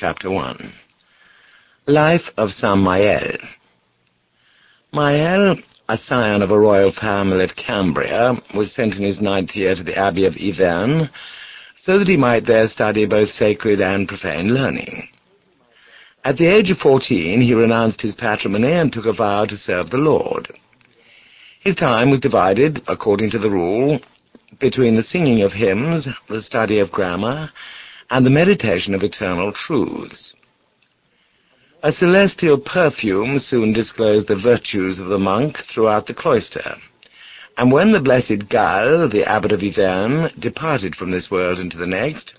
Chapter 1 Life of Saint Mael Mael, a scion of a royal family of Cambria, was sent in his ninth year to the Abbey of Yvern, so that he might there study both sacred and profane learning. At the age of fourteen he renounced his patrimony and took a vow to serve the Lord. His time was divided, according to the rule, between the singing of hymns, the study of grammar, and the meditation of eternal truths. A celestial perfume soon disclosed the virtues of the monk throughout the cloister, and when the blessed Gall, the abbot of Yvern, departed from this world into the next,